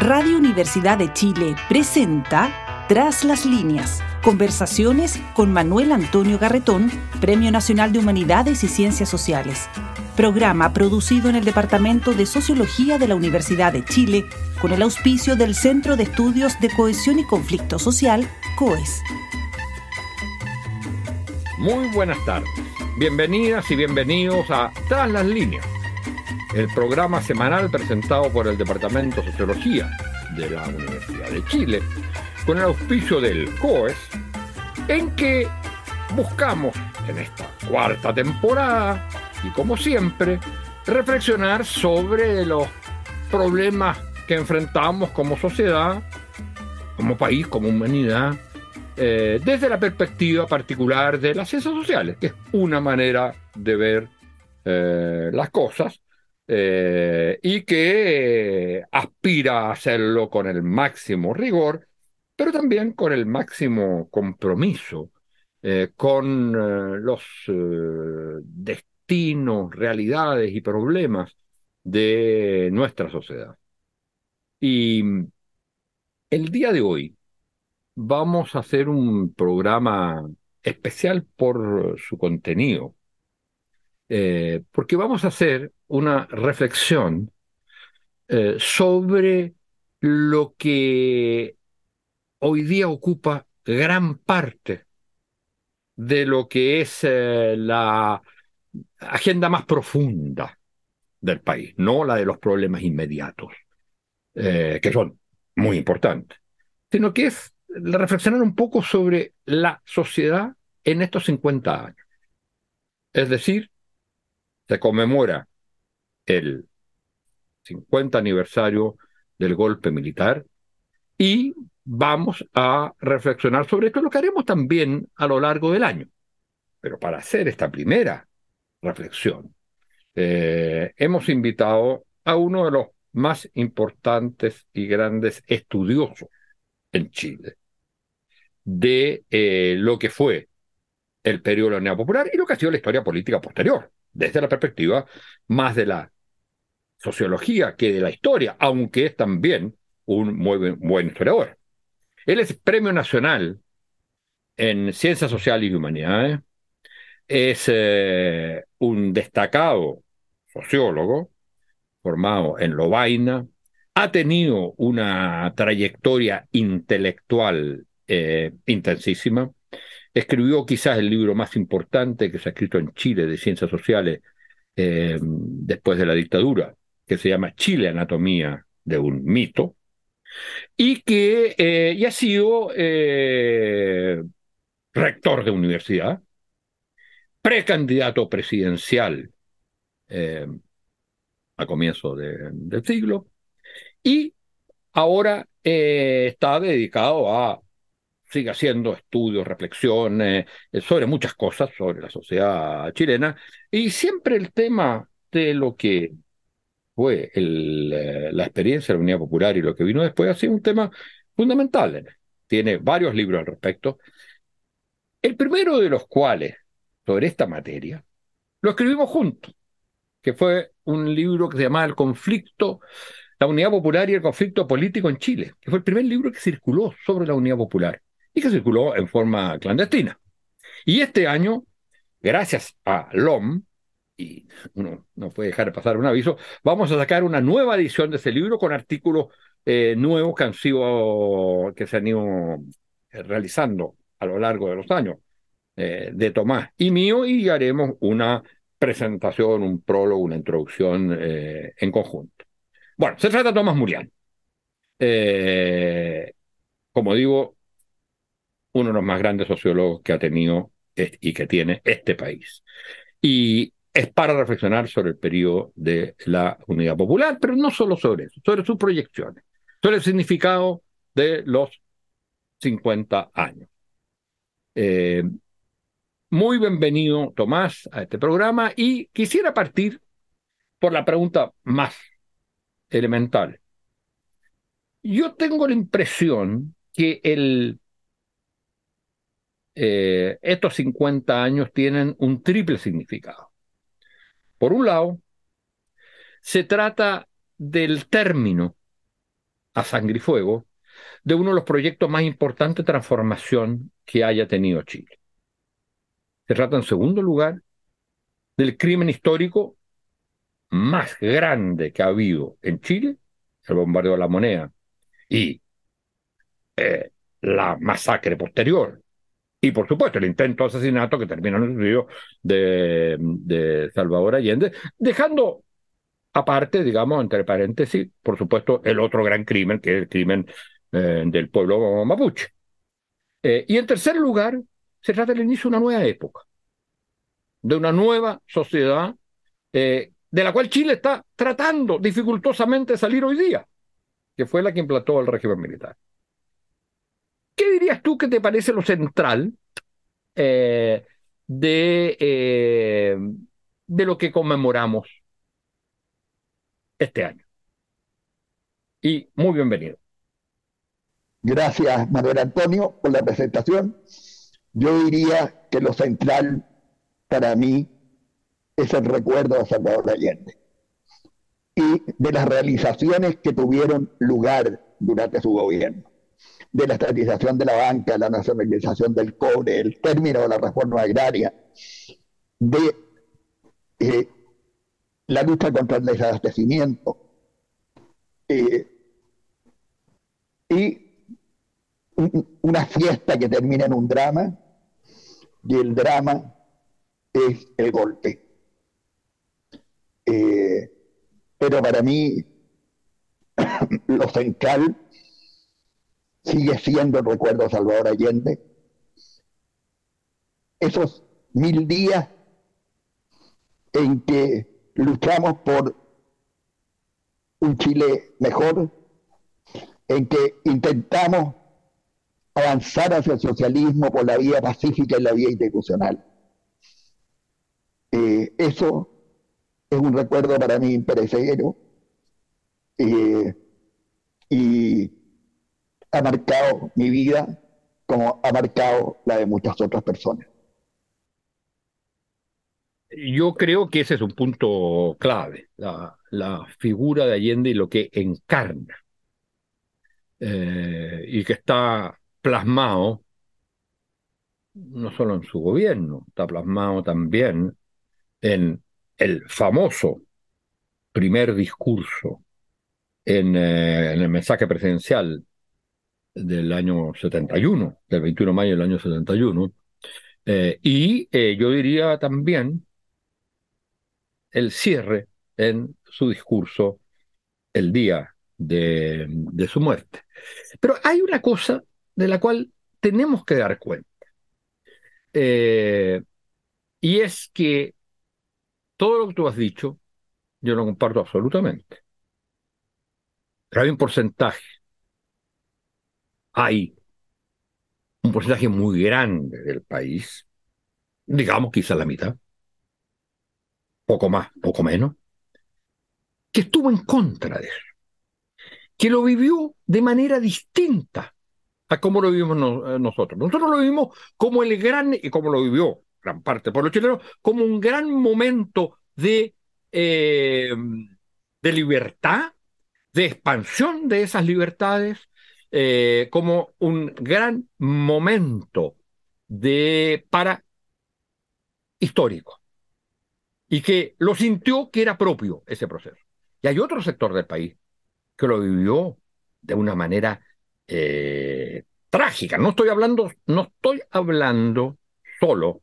Radio Universidad de Chile presenta Tras las líneas. Conversaciones con Manuel Antonio Garretón, Premio Nacional de Humanidades y Ciencias Sociales. Programa producido en el Departamento de Sociología de la Universidad de Chile con el auspicio del Centro de Estudios de Cohesión y Conflicto Social, COES. Muy buenas tardes. Bienvenidas y bienvenidos a Tras las líneas el programa semanal presentado por el Departamento de Sociología de la Universidad de Chile, con el auspicio del COES, en que buscamos en esta cuarta temporada, y como siempre, reflexionar sobre los problemas que enfrentamos como sociedad, como país, como humanidad, eh, desde la perspectiva particular de las ciencias sociales, que es una manera de ver eh, las cosas eh, y que aspira a hacerlo con el máximo rigor, pero también con el máximo compromiso eh, con eh, los destinos, realidades y problemas de nuestra sociedad. Y el día de hoy vamos a hacer un programa especial por su contenido, porque vamos a hacer una reflexión eh, sobre lo que hoy día ocupa gran parte de lo que es eh, la agenda más profunda del país, no la de los problemas inmediatos, eh, que son muy importantes, sino que es reflexionar un poco sobre la sociedad en estos 50 años. Es decir, se conmemora el 50 aniversario del golpe militar y vamos a reflexionar sobre esto, lo que haremos también a lo largo del año. Pero para hacer esta primera reflexión, eh, hemos invitado a uno de los más importantes y grandes estudiosos en Chile de eh, lo que fue el periodo de la Unidad Popular y lo que ha sido la historia política posterior, desde la perspectiva más de la sociología que de la historia, aunque es también un muy buen historiador. Él es Premio Nacional en Ciencias Sociales y Humanidades, es eh, un destacado sociólogo formado en Lovaina, ha tenido una trayectoria intelectual eh, intensísima, escribió quizás el libro más importante que se ha escrito en Chile de ciencias sociales eh, después de la dictadura, que se llama Chile Anatomía de un mito, y que eh, ha sido eh, rector de universidad, precandidato presidencial a comienzo del siglo, y ahora está dedicado a, sigue haciendo estudios, reflexiones sobre muchas cosas, sobre la sociedad chilena, y siempre el tema de lo que fue eh, la experiencia de la Unidad Popular y lo que vino después ha sido un tema fundamental. Tiene varios libros al respecto. El primero de los cuales, sobre esta materia, lo escribimos juntos, que fue un libro que se llamaba El conflicto, la Unidad Popular y el conflicto político en Chile, que fue el primer libro que circuló sobre la Unidad Popular que circuló en forma clandestina. Y este año, gracias a LOM, y uno no puede dejar de pasar un aviso, vamos a sacar una nueva edición de ese libro con artículos eh, nuevos que han sido, que se han ido eh, realizando a lo largo de los años eh, de Tomás y mío y haremos una presentación, un prólogo, una introducción en conjunto. Bueno, se trata de Tomás Murián. como digo, uno de los más grandes sociólogos que ha tenido y que tiene este país. Y es para reflexionar sobre el periodo de la Unidad Popular, pero no solo sobre eso, sobre sus proyecciones, sobre el significado de los 50 años. Eh, muy bienvenido, Tomás, a este programa y quisiera partir por la pregunta más elemental. Yo tengo la impresión que el, eh, estos 50 años tienen un triple significado. Por un lado, se trata del término a sangre y fuego de uno de los proyectos más importantes de transformación que haya tenido Chile. Se trata, en segundo lugar, del crimen histórico más grande que ha habido en Chile, el bombardeo de la moneda, y eh, la masacre posterior. Y por supuesto el intento de asesinato que termina en el suicidio de, Salvador Allende, dejando aparte, digamos, entre paréntesis, por supuesto, el otro gran crimen, que es el crimen eh, del pueblo mapuche. Eh, y en tercer lugar, se trata del inicio de una nueva época, de una nueva sociedad eh, de la cual Chile está tratando dificultosamente salir hoy día, que fue la que implantó el régimen militar. ¿Qué dirías tú que te parece lo central de, de lo que conmemoramos este año? Y muy bienvenido. Gracias, Manuel Antonio, por la presentación. Yo diría que lo central para mí es el recuerdo de Salvador Allende y de las realizaciones que tuvieron lugar durante su gobierno, de la estatización de la banca, la nacionalización del cobre, el término de la reforma agraria, de eh, la lucha contra el desabastecimiento eh, y una fiesta que termina en un drama y el drama es el golpe. Eh, pero para mí lo central sigue siendo el recuerdo de Salvador Allende. Esos mil días en que luchamos por un Chile mejor, en que intentamos avanzar hacia el socialismo por la vía pacífica y la vía institucional. Eh, eso es un recuerdo para mí imperecedero eh, y ha marcado mi vida como ha marcado la de muchas otras personas. Yo creo que ese es un punto clave, la, figura de Allende y lo que encarna, eh, y que está plasmado no solo en su gobierno, está plasmado también en el famoso primer discurso en, eh, en el mensaje presidencial del año 71, del 21 de mayo del año 71, eh, y eh, yo diría también el cierre en su discurso el día de, su muerte. Pero hay una cosa de la cual tenemos que dar cuenta. Eh, y es que todo lo que tú has dicho, yo lo comparto absolutamente. Pero hay un porcentaje, hay un porcentaje muy grande del país, digamos quizá la mitad, poco más, poco menos, que estuvo en contra de eso, que lo vivió de manera distinta a cómo lo vivimos eh, nosotros. Nosotros lo vivimos como el gran, y como lo vivió gran parte por los chilenos, como un gran momento de, eh, de libertad, de expansión de esas libertades, eh, como un gran momento de para histórico y que lo sintió que era propio ese proceso. Y hay otro sector del país que lo vivió de una manera eh, trágica. No estoy hablando, no estoy hablando solo,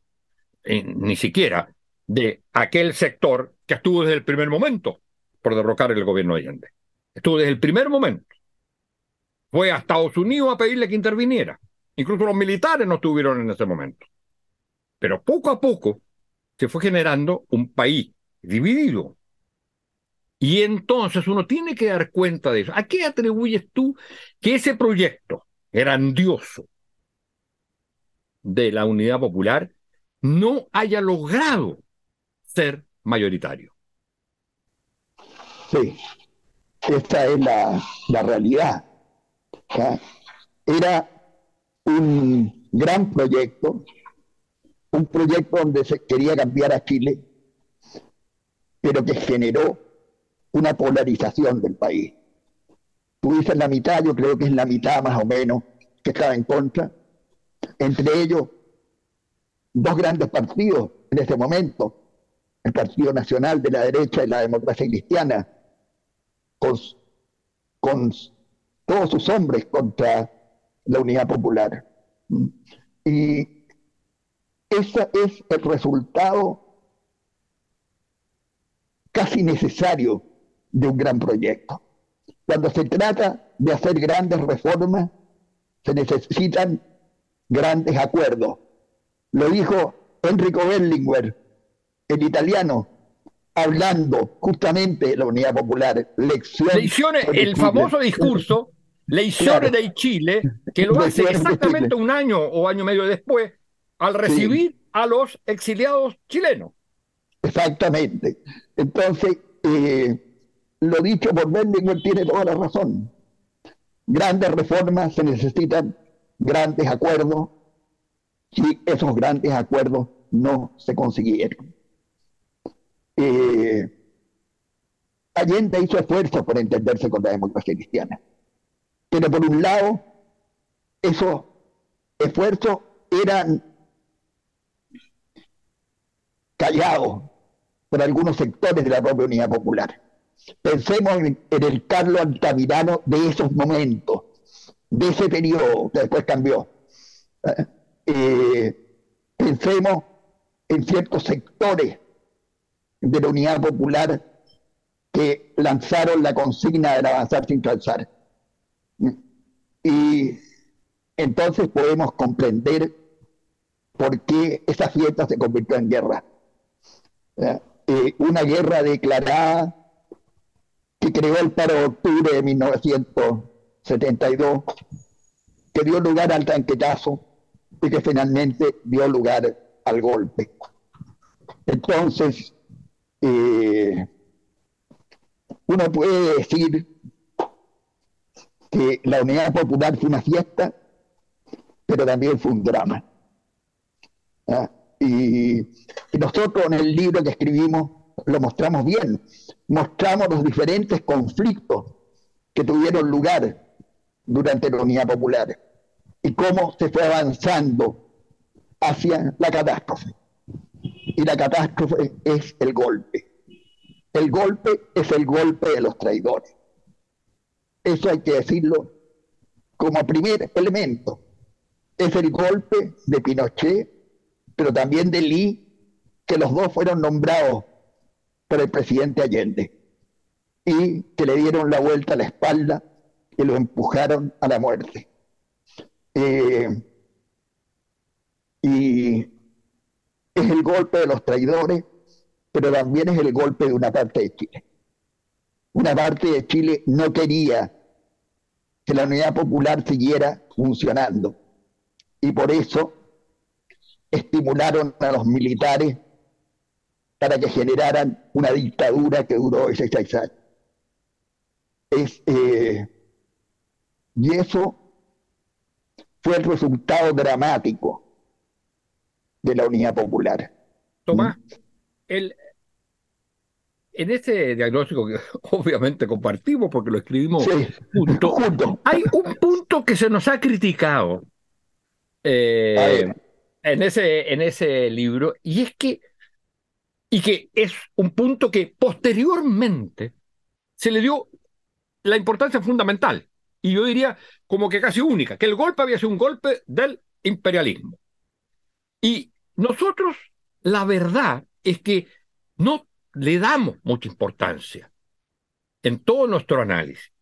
eh, ni siquiera, de aquel sector que estuvo desde el primer momento por derrocar el gobierno de Allende. Estuvo desde el primer momento. Fue a Estados Unidos a pedirle que interviniera. Incluso los militares no estuvieron en ese momento. Pero poco a poco se fue generando un país dividido, y entonces uno tiene que dar cuenta de eso. ¿A qué atribuyes tú que ese proyecto grandioso de la unidad popular no haya logrado ser mayoritario? Sí, esta es la, realidad. Era un gran proyecto, un proyecto donde se quería cambiar a Chile, pero que generó una polarización del país. tú dices la mitad, yo creo que es la mitad más o menos que estaba en contra. Entre ellos, dos grandes partidos en ese momento, el Partido Nacional de la Derecha y la Democracia Cristiana, con, con todos sus hombres contra la Unidad Popular. Y ese es el resultado casi necesario de un gran proyecto. Cuando se trata de hacer grandes reformas, se necesitan grandes acuerdos. Lo dijo Enrico Berlinguer, el italiano, hablando justamente de la unidad popular. Lecciones, el famoso discurso, Lecciones de Chile, que lo hace exactamente un año o año y medio después, al recibir a los exiliados chilenos. Exactamente. Entonces, eh, lo dicho por Berlinguer tiene toda la razón. Grandes reformas se necesitan grandes acuerdos si esos grandes acuerdos no se consiguieron. Eh, Allende hizo esfuerzos por entenderse con la democracia cristiana. Pero por un lado, esos esfuerzos eran callados por algunos sectores de la propia Unidad Popular. Pensemos en, el Carlos Altamirano de esos momentos, de ese periodo que después cambió. Eh, pensemos en ciertos sectores de la Unidad Popular que lanzaron la consigna de avanzar sin calzar. Y entonces podemos comprender por qué esa fiesta se convirtió en guerra. Eh, una guerra declarada que creó el paro de octubre de 1972, que dio lugar al tanquetazo y que finalmente dio lugar al golpe. Entonces, eh, uno puede decir que la Unidad Popular fue una fiesta, pero también fue un drama. ¿Ah? Y, nosotros en el libro que escribimos lo mostramos bien, mostramos los diferentes conflictos que tuvieron lugar durante la Unidad Popular y cómo se fue avanzando hacia la catástrofe. Y la catástrofe es el golpe. El golpe es el golpe de los traidores. Eso hay que decirlo como primer elemento. Es el golpe de Pinochet pero también de Lee, que los dos fueron nombrados por el presidente Allende y que le dieron la vuelta a la espalda y lo empujaron a la muerte. Eh, y es el golpe de los traidores, pero también es el golpe de una parte de Chile. Una parte de Chile no quería que la unidad popular siguiera funcionando. Y por eso estimularon a los militares para que generaran una dictadura que duró ese seis años. Eh, y eso fue el resultado dramático de la unidad popular. Tomás, el, en este diagnóstico que obviamente compartimos porque lo escribimos juntos, hay un punto que se nos ha criticado. Eh, en ese, en ese libro, y es que, y que es un punto que posteriormente se le dio la importancia fundamental, y yo diría como que casi única, que el golpe había sido un golpe del imperialismo. Y nosotros, la verdad es que no le damos mucha importancia en todo nuestro análisis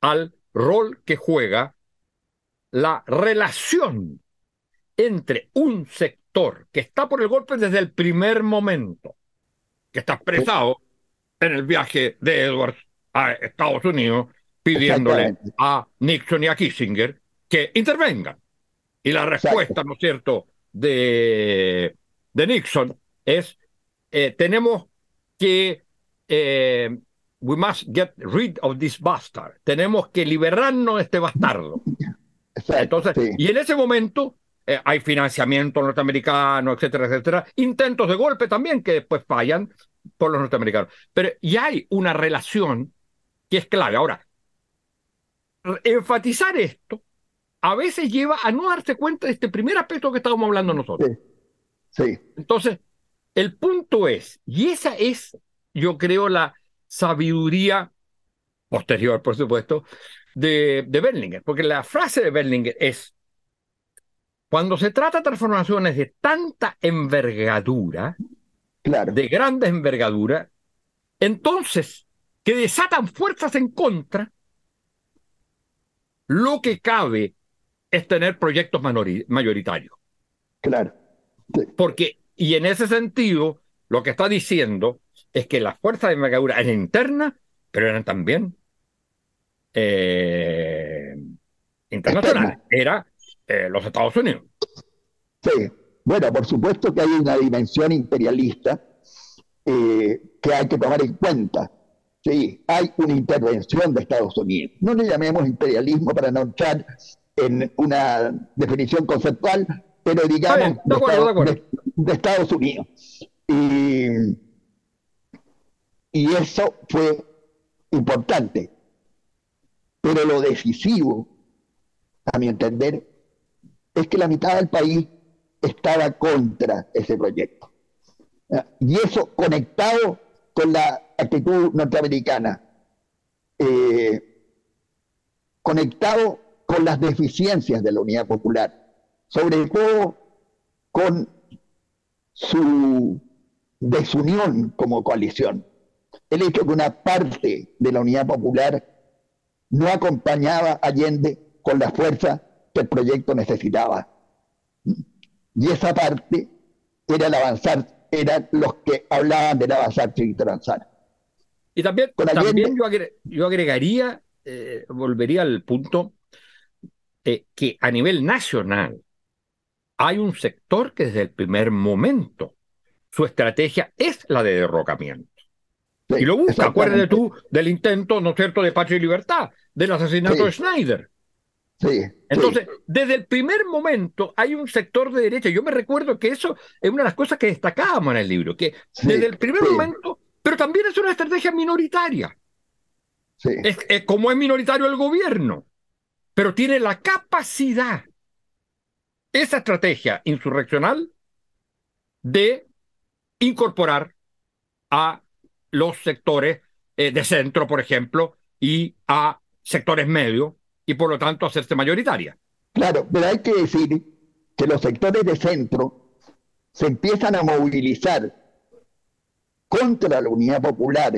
al rol que juega la relación entre un sector que está por el golpe desde el primer momento, que está expresado en el viaje de Edwards a Estados Unidos, pidiéndole a Nixon y a Kissinger que intervengan. Y la respuesta, ¿no es cierto?, de, de Nixon es, eh, tenemos que, eh, we must get rid of this bastard, tenemos que liberarnos de este bastardo. Entonces, y en ese momento eh, hay financiamiento norteamericano, etcétera, etcétera. Intentos de golpe también que después fallan por los norteamericanos. Pero y hay una relación que es clave. Ahora, enfatizar esto a veces lleva a no darse cuenta de este primer aspecto que estábamos hablando nosotros. Sí. sí. Entonces, el punto es, y esa es, yo creo, la sabiduría posterior, por supuesto, de, de Berlinger, porque la frase de Berlinger es, cuando se trata de transformaciones de tanta envergadura, claro. de grande envergadura, entonces, que desatan fuerzas en contra, lo que cabe es tener proyectos mayoritarios. Claro. Porque, y en ese sentido, lo que está diciendo es que las fuerzas de envergadura eran internas, pero eran también eh, internacionales. Era eh, los Estados Unidos. Sí, bueno, por supuesto que hay una dimensión imperialista eh, que hay que tomar en cuenta. Sí, hay una intervención de Estados Unidos. No le llamemos imperialismo para no entrar en una definición conceptual, pero digamos de, Estados Unidos. Y, y eso fue importante. Pero lo decisivo, a mi entender, es que la mitad del país estaba contra ese proyecto. Y eso conectado con la actitud norteamericana, eh, conectado con las deficiencias de la Unidad Popular, sobre todo con su desunión como coalición. El hecho que una parte de la Unidad Popular no acompañaba a Allende con la fuerza que el proyecto necesitaba. Y esa parte era el avanzar, eran los que hablaban del avanzar sin transar. Y también, también yo, agregaría, eh, volvería al punto eh, que a nivel nacional hay un sector que desde el primer momento su estrategia es la de derrocamiento. y lo busca, acuérdate tú del intento, ¿no es cierto?, de patria y libertad, del asesinato de Schneider. Sí, Entonces, desde el primer momento hay un sector de derecha. Yo me recuerdo que eso es una de las cosas que destacábamos en el libro, que desde el primer momento, pero también es una estrategia minoritaria. Es, como es minoritario el gobierno, pero tiene la capacidad, esa estrategia insurreccional, de incorporar a los sectores eh, de centro, por ejemplo, y a sectores medios y por lo tanto hacerse mayoritaria. Claro, pero hay que decir que los sectores de centro se empiezan a movilizar contra la unidad popular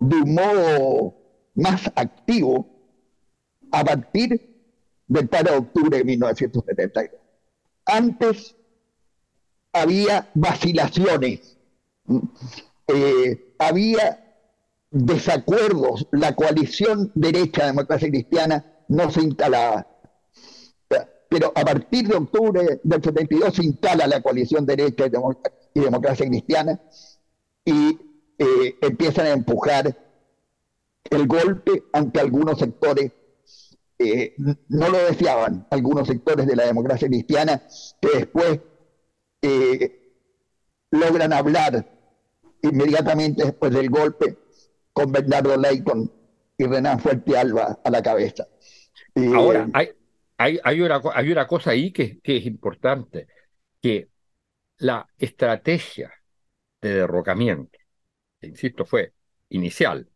de un modo más activo a partir del 3 de octubre de 1972. Antes había vacilaciones, eh, había desacuerdos, la coalición derecha democracia cristiana no se instalaba. Pero a partir de octubre del 72 se instala la coalición derecha y democracia cristiana y eh, empiezan a empujar el golpe, aunque algunos sectores eh, no lo deseaban, algunos sectores de la democracia cristiana que después eh, logran hablar inmediatamente después del golpe con Bernardo Leighton y Renan Fuerte Alba a la cabeza. Ahora, hay, hay, hay, una, hay una cosa ahí que, que es importante, que la estrategia de derrocamiento, insisto, fue inicial,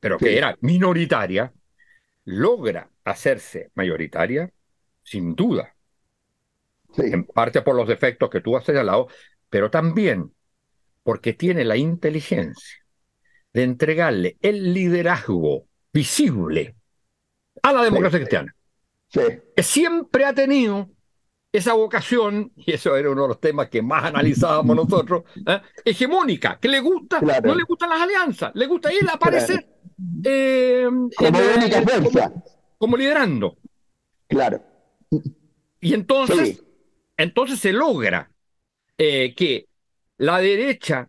pero que era minoritaria, logra hacerse mayoritaria sin duda. En parte por los defectos que tú has señalado, pero también porque tiene la inteligencia de entregarle el liderazgo visible a la democracia cristiana. Que siempre ha tenido esa vocación, y eso era uno de los temas que más analizábamos nosotros, ¿eh? hegemónica, que le gusta, no le gustan las alianzas, le gusta ir a aparecer eh, como, liderando. Claro. Y entonces, entonces se logra eh, que la derecha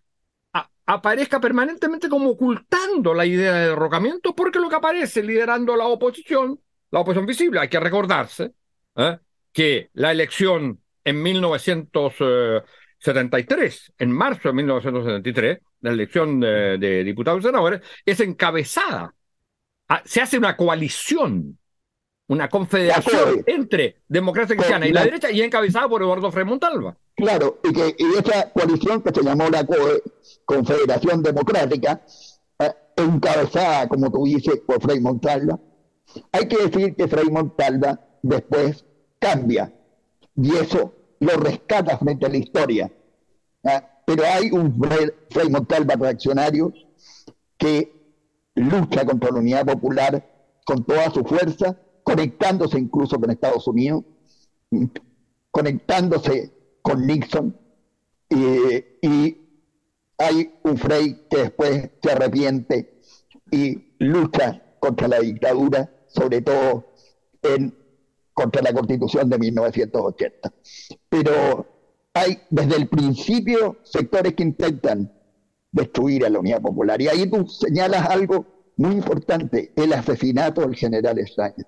aparezca permanentemente como ocultando la idea de derrocamiento, porque lo que aparece liderando la oposición, la oposición visible, hay que recordarse ¿eh? que la elección en 1973, en marzo de 1973, la elección de, diputados y senadores, es encabezada. Ah, se hace una coalición una confederación entre democracia cristiana y la, derecha y encabezada por Eduardo Frei Montalva. Claro, y que y esa coalición que se llamó la Confederación Democrática, eh, encabezada, como tú dices, por Frei Montalva, hay que decir que Frei Montalva después cambia y eso lo rescata frente a la historia. ¿eh? Pero hay un Frei Montalva reaccionario que lucha contra la unidad popular con toda su fuerza conectándose incluso con Estados Unidos, conectándose con Nixon, y hay un Frey que después se arrepiente y lucha contra la dictadura, sobre todo en, contra la constitución de 1980. Pero hay desde el principio sectores que intentan destruir a la Unidad Popular. Y ahí tú señalas algo muy importante, el asesinato del general Steiner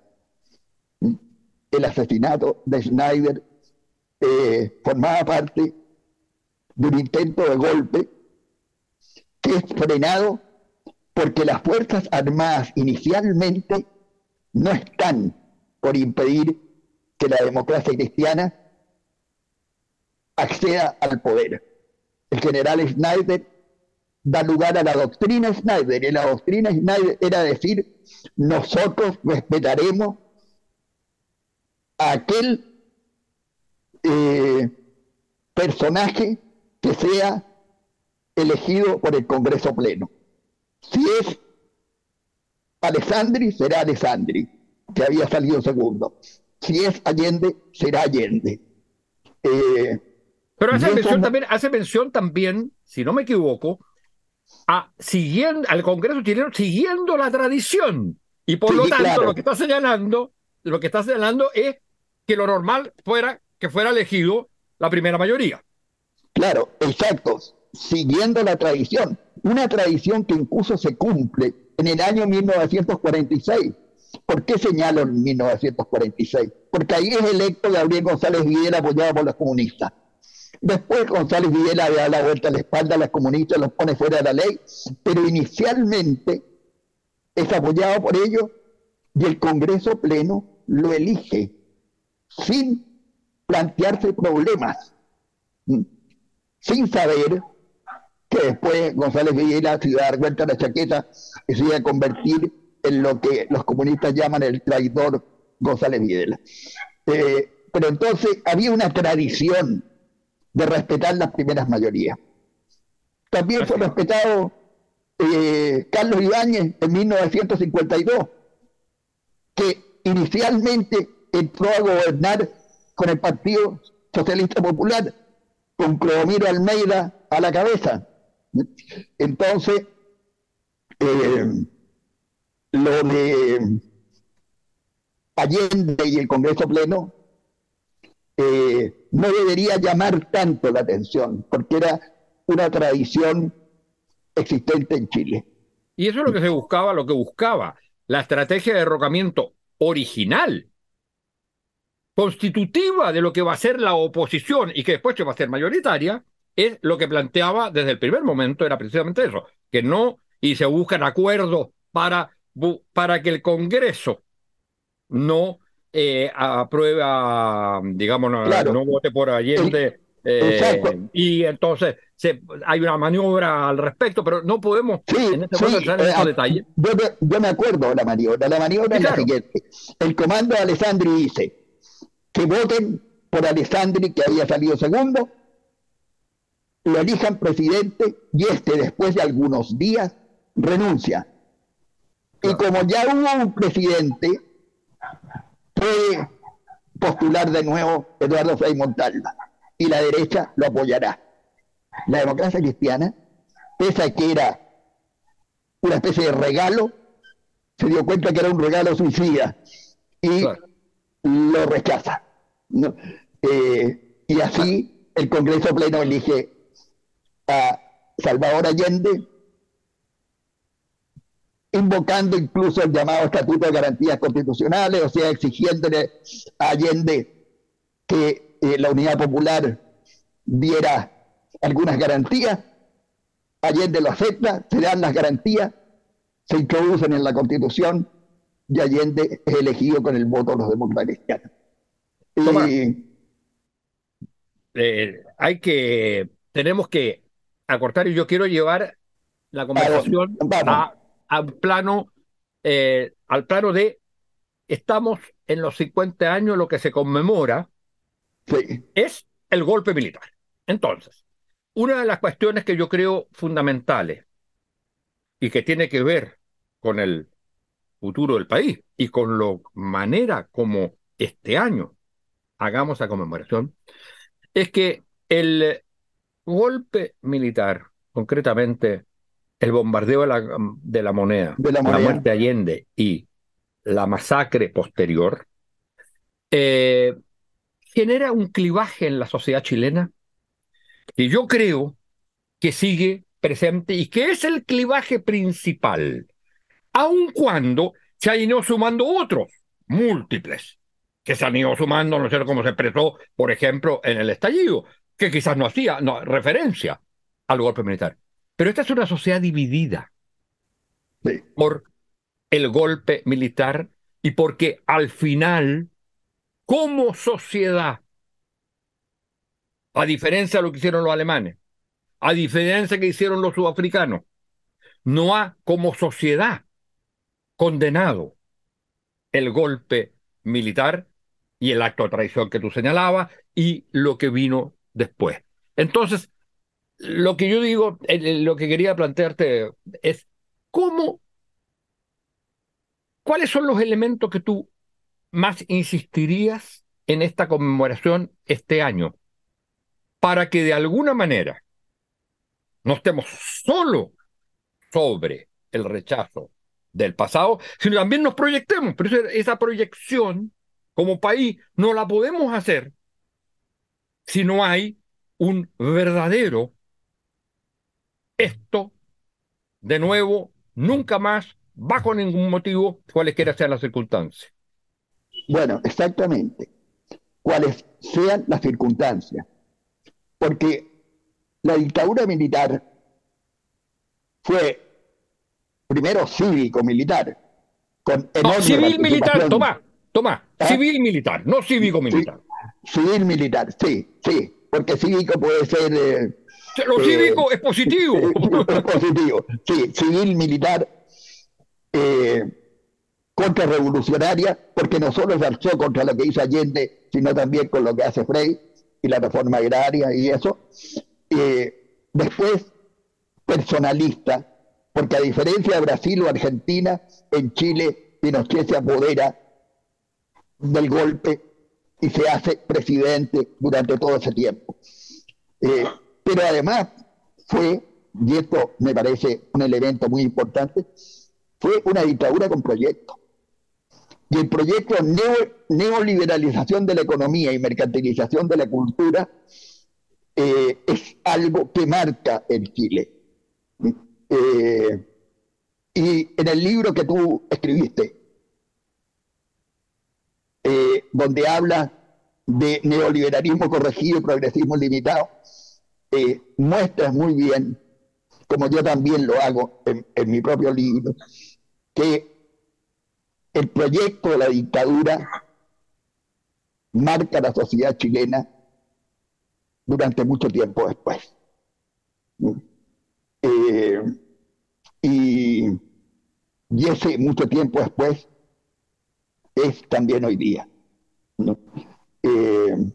el asesinato de Schneider eh, formaba parte de un intento de golpe que es frenado porque las Fuerzas Armadas inicialmente no están por impedir que la democracia cristiana acceda al poder. El general Schneider da lugar a la doctrina Schneider, y la doctrina Schneider era decir, nosotros respetaremos aquel eh, personaje que sea elegido por el Congreso Pleno. Si es Alessandri, será Alessandri, que había salido segundo. Si es Allende, será Allende. Eh, Pero hace mención, también, hace mención también, si no me equivoco, a, siguiendo, al Congreso chileno siguiendo la tradición. Y por lo tanto, lo que está señalando, lo que está señalando es que lo normal fuera que fuera elegido la primera mayoría. Claro, exacto, siguiendo la tradición, una tradición que incluso se cumple en el año 1946. ¿Por qué señalo en 1946? Porque ahí es electo Gabriel González Videla apoyado por los comunistas. Después González Videla da la vuelta a la espalda a los comunistas, los pone fuera de la ley, pero inicialmente es apoyado por ellos y el Congreso Pleno lo elige sin plantearse problemas, sin saber que después González Villela se iba a dar vuelta a la chaqueta y se iba a convertir en lo que los comunistas llaman el traidor González Videla. Eh, pero entonces había una tradición de respetar las primeras mayorías. También fue respetado eh, Carlos Ibáñez en 1952, que inicialmente entró a gobernar con el Partido Socialista Popular, con Clodomiro Almeida a la cabeza. Entonces, eh, lo de Allende y el Congreso Pleno eh, no debería llamar tanto la atención, porque era una tradición existente en Chile. Y eso es lo que se buscaba, lo que buscaba, la estrategia de derrocamiento original constitutiva de lo que va a ser la oposición y que después va a ser mayoritaria, es lo que planteaba desde el primer momento, era precisamente eso, que no, y se buscan acuerdos para, para que el Congreso no eh, aprueba, digamos, no, vote por Allende. Eh, y entonces se, hay una maniobra al respecto, pero no podemos en este momento entrar en esos eh, detalles. Yo, me acuerdo la maniobra. La maniobra es la siguiente. El comando de Alessandri dice, que voten por Alessandri, que había salido segundo, lo elijan presidente y este, después de algunos días, renuncia. Y como ya hubo un presidente, puede postular de nuevo Eduardo Frei Montalva y la derecha lo apoyará. La democracia cristiana, pese a que era una especie de regalo, se dio cuenta que era un regalo suicida y lo rechaza. Eh, y así el Congreso Pleno elige a Salvador Allende, invocando incluso el llamado Estatuto de Garantías Constitucionales, o sea, exigiéndole a Allende que eh, la Unidad Popular diera algunas garantías. Allende lo acepta, se dan las garantías, se introducen en la Constitución y Allende es elegido con el voto de los demócratas Y, eh, hay que, tenemos que acortar y yo quiero llevar la conversación a, al plano, eh, al plano de estamos en los 50 años, lo que se conmemora es el golpe militar. Entonces, una de las cuestiones que yo creo fundamentales y que tiene que ver con el futuro del país y con la manera como este año hagamos la conmemoración, es que el golpe militar, concretamente el bombardeo de la, moneda, la, muerte de Allende y la masacre posterior, eh, genera un clivaje en la sociedad chilena que yo creo que sigue presente y que es el clivaje principal, aun cuando se han ido sumando otros, múltiples, que se han ido sumando, no sé cómo se expresó, por ejemplo, en el estallido, que quizás no hacía referencia al golpe militar. Pero esta es una sociedad dividida por el golpe militar y porque al final, como sociedad, a diferencia de lo que hicieron los alemanes, a diferencia de que hicieron los sudafricanos, no ha como sociedad condenado el golpe militar y el acto de traición que tú señalabas y lo que vino después. Entonces, lo que yo digo, lo que quería plantearte es cómo ¿Cuáles son los elementos que tú más insistirías en esta conmemoración este año para que de alguna manera no estemos solo sobre el rechazo del pasado, sino también nos proyectemos. Pero esa proyección como país no la podemos hacer si no hay un verdadero esto, de nuevo, nunca más bajo ningún motivo, cualesquiera sean las circunstancias. Bueno, exactamente. Cuales sean las circunstancias. Porque la dictadura militar fue primero cívico-militar. Con no, civil-militar, toma, toma, ¿Ah? civil-militar, no cívico-militar. Civil-militar, sí, sí, porque cívico puede ser... Eh, Lo cívico eh, es positivo. es positivo, sí, civil-militar eh, contrarrevolucionaria, porque no solo se alzó contra lo que hizo Allende, sino también con lo que hace Frey y la reforma agraria y eso. Eh, después, personalista, porque a diferencia de Brasil o Argentina, en Chile Pinochet se apodera del golpe y se hace presidente durante todo ese tiempo. Eh, pero además fue, y esto me parece un elemento muy importante, fue una dictadura con proyecto. Y el proyecto neoliberalización de la economía y mercantilización de la cultura eh, es algo que marca el Chile. Eh, y en el libro que tú escribiste, eh, donde habla de neoliberalismo corregido y progresismo limitado, muestras muy bien, como yo también lo hago en mi propio libro, que el proyecto de la dictadura marca la sociedad chilena durante mucho tiempo después. Eh, y, ese mucho tiempo después es también hoy día. Eh,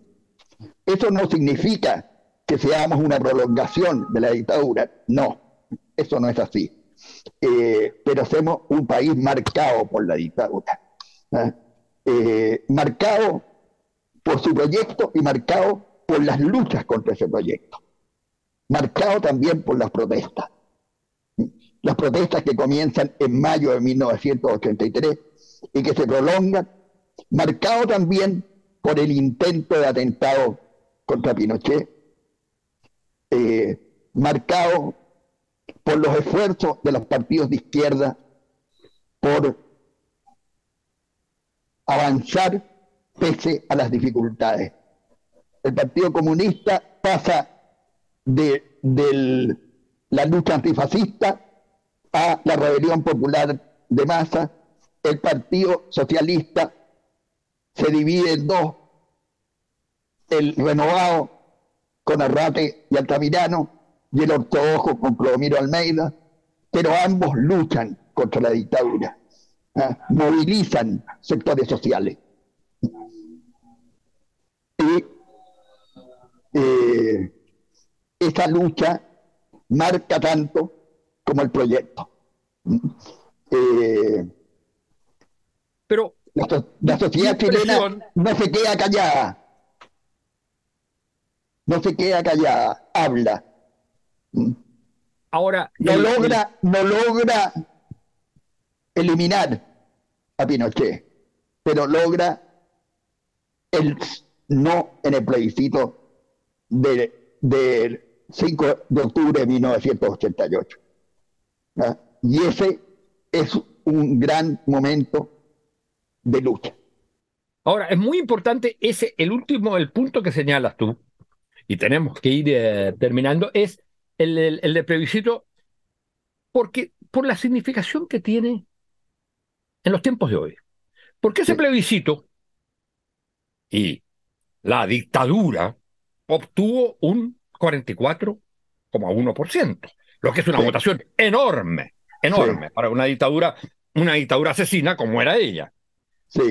eso no significa que seamos una prolongación de la dictadura, no, eso no es así. Eh, pero somos un país marcado por la dictadura, eh, marcado por su proyecto y marcado por las luchas contra ese proyecto, marcado también por las protestas. Las protestas que comienzan en mayo de 1983 y que se prolongan, marcado también por el intento de atentado contra Pinochet, eh, marcado por los esfuerzos de los partidos de izquierda por avanzar pese a las dificultades. El Partido Comunista pasa de, la lucha antifascista a la rebelión popular de masa el Partido Socialista se divide en dos, el renovado con Arrate y Altamirano y el ortodoxo con Clodomiro Almeida, pero ambos luchan contra la dictadura, ¿ah? movilizan sectores sociales. Y eh, esa lucha marca tanto como el proyecto. Eh, pero la, sociedad chilena no se queda callada. No se queda callada, habla. Ahora. No logra, no logra eliminar a Pinochet, pero logra el no en el plebiscito del 5 de octubre de 1988. ¿Ah? Y ese es un gran momento de lucha. Ahora, es muy importante ese, el último, el punto que señalas tú, y tenemos que ir eh, terminando, es el, el, de plebiscito, porque por la significación que tiene en los tiempos de hoy. Porque ese plebiscito y la dictadura obtuvo un 44,1%, lo que es una votación enorme, enorme para una dictadura, una dictadura asesina como era ella.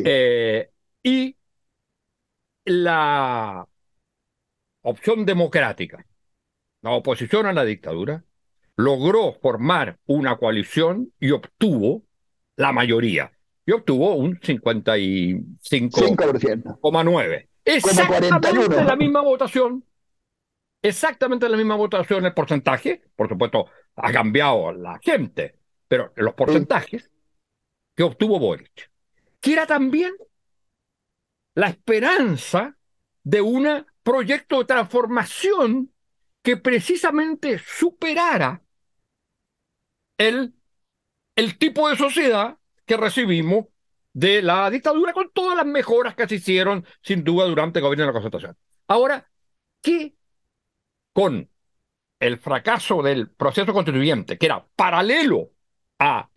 Eh, y la opción democrática, la oposición a la dictadura, logró formar una coalición y obtuvo la mayoría. Y obtuvo un 55,9. Exactamente la misma votación. Exactamente la misma votación, el porcentaje, por supuesto, ha cambiado la gente, pero los porcentajes que obtuvo Boric que era también la esperanza de un proyecto de transformación que precisamente superara el, el tipo de sociedad que recibimos de la dictadura con todas las mejoras que se hicieron sin duda durante el gobierno de la concentración. Ahora, ¿qué con el fracaso del proceso constituyente, que era paralelo a,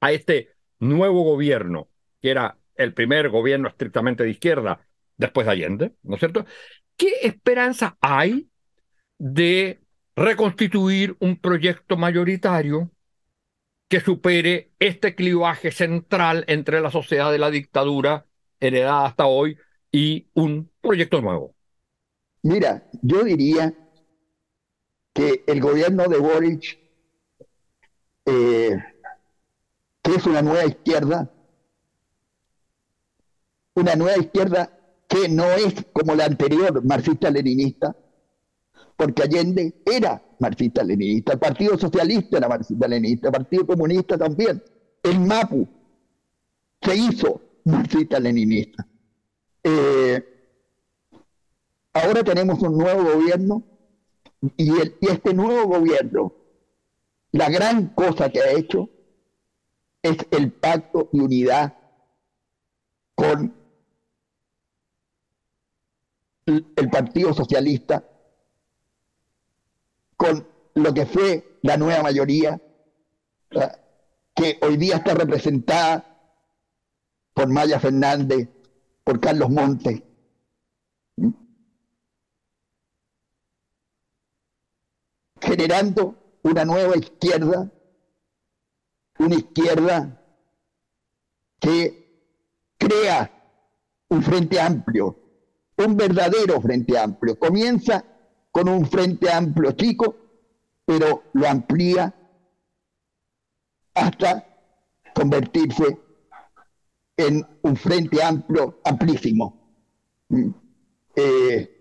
a este nuevo gobierno que era el primer gobierno estrictamente de izquierda después de Allende, ¿no es cierto? ¿Qué esperanza hay de reconstituir un proyecto mayoritario que supere este clivaje central entre la sociedad de la dictadura heredada hasta hoy y un proyecto nuevo? Mira, yo diría que el gobierno de Boric, eh, que es una nueva izquierda, una nueva izquierda que no es como la anterior marxista-leninista, porque Allende era marxista-leninista, el Partido Socialista era marxista-leninista, el Partido Comunista también, el MAPU se hizo marxista-leninista. Eh, ahora tenemos un nuevo gobierno y, y este nuevo gobierno, la gran cosa que ha hecho es el pacto de unidad con el Partido Socialista con lo que fue la nueva mayoría, que hoy día está representada por Maya Fernández, por Carlos Montes. generando una nueva izquierda, una izquierda que crea un frente amplio, un verdadero frente amplio. Comienza con un frente amplio chico, pero lo amplía hasta convertirse en un frente amplio, amplísimo. Mm. Eh,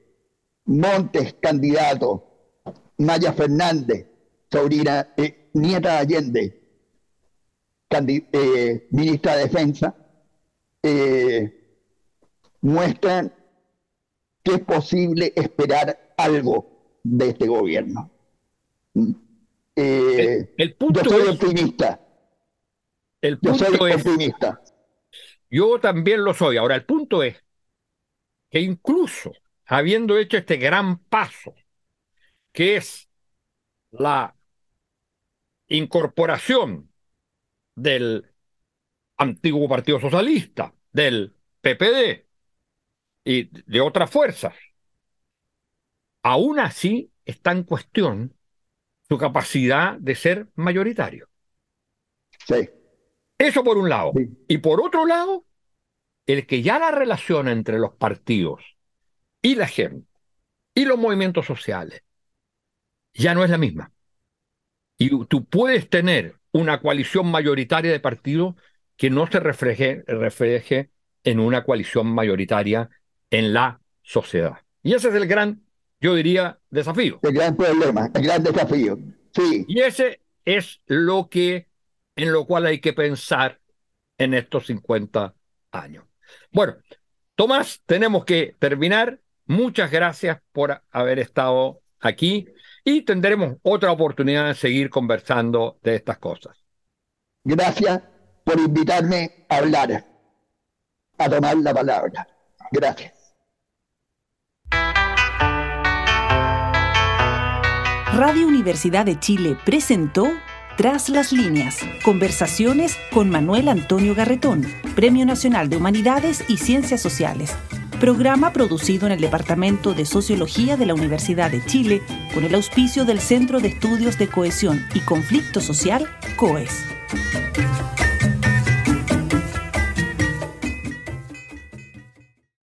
Montes, candidato, Maya Fernández, sobrina, eh, nieta de Allende, eh, ministra de Defensa, muestran que es posible esperar algo de este gobierno. Mm. Eh, el, punto yo soy optimista. El punto yo soy es, optimista. Yo también lo soy. Ahora, el punto es que incluso habiendo hecho este gran paso, que es la incorporación del antiguo Partido Socialista, del PPD y de otras fuerzas. Aún así está en cuestión su capacidad de ser mayoritario. Sí. Eso por un lado. Y por otro lado, el que ya la relación entre los partidos y la gente y los movimientos sociales ya no es la misma. Y tú puedes tener una coalición mayoritaria de partidos que no se refleje, refleje en una coalición mayoritaria en la sociedad. Y ese es el gran, yo diría, desafío. El gran problema, el gran desafío. Sí. Y ese es lo que, en lo cual hay que pensar en estos 50 años. Bueno, Tomás, tenemos que terminar. Muchas gracias por haber estado aquí y tendremos otra oportunidad de seguir conversando de estas cosas. Gracias por invitarme a hablar, a tomar la palabra. Gracias. Radio Universidad de Chile presentó Tras las líneas, conversaciones con Manuel Antonio Garretón, Premio Nacional de Humanidades y Ciencias Sociales. Programa producido en el Departamento de Sociología de la Universidad de Chile con el auspicio del Centro de Estudios de Cohesión y Conflicto Social, COES.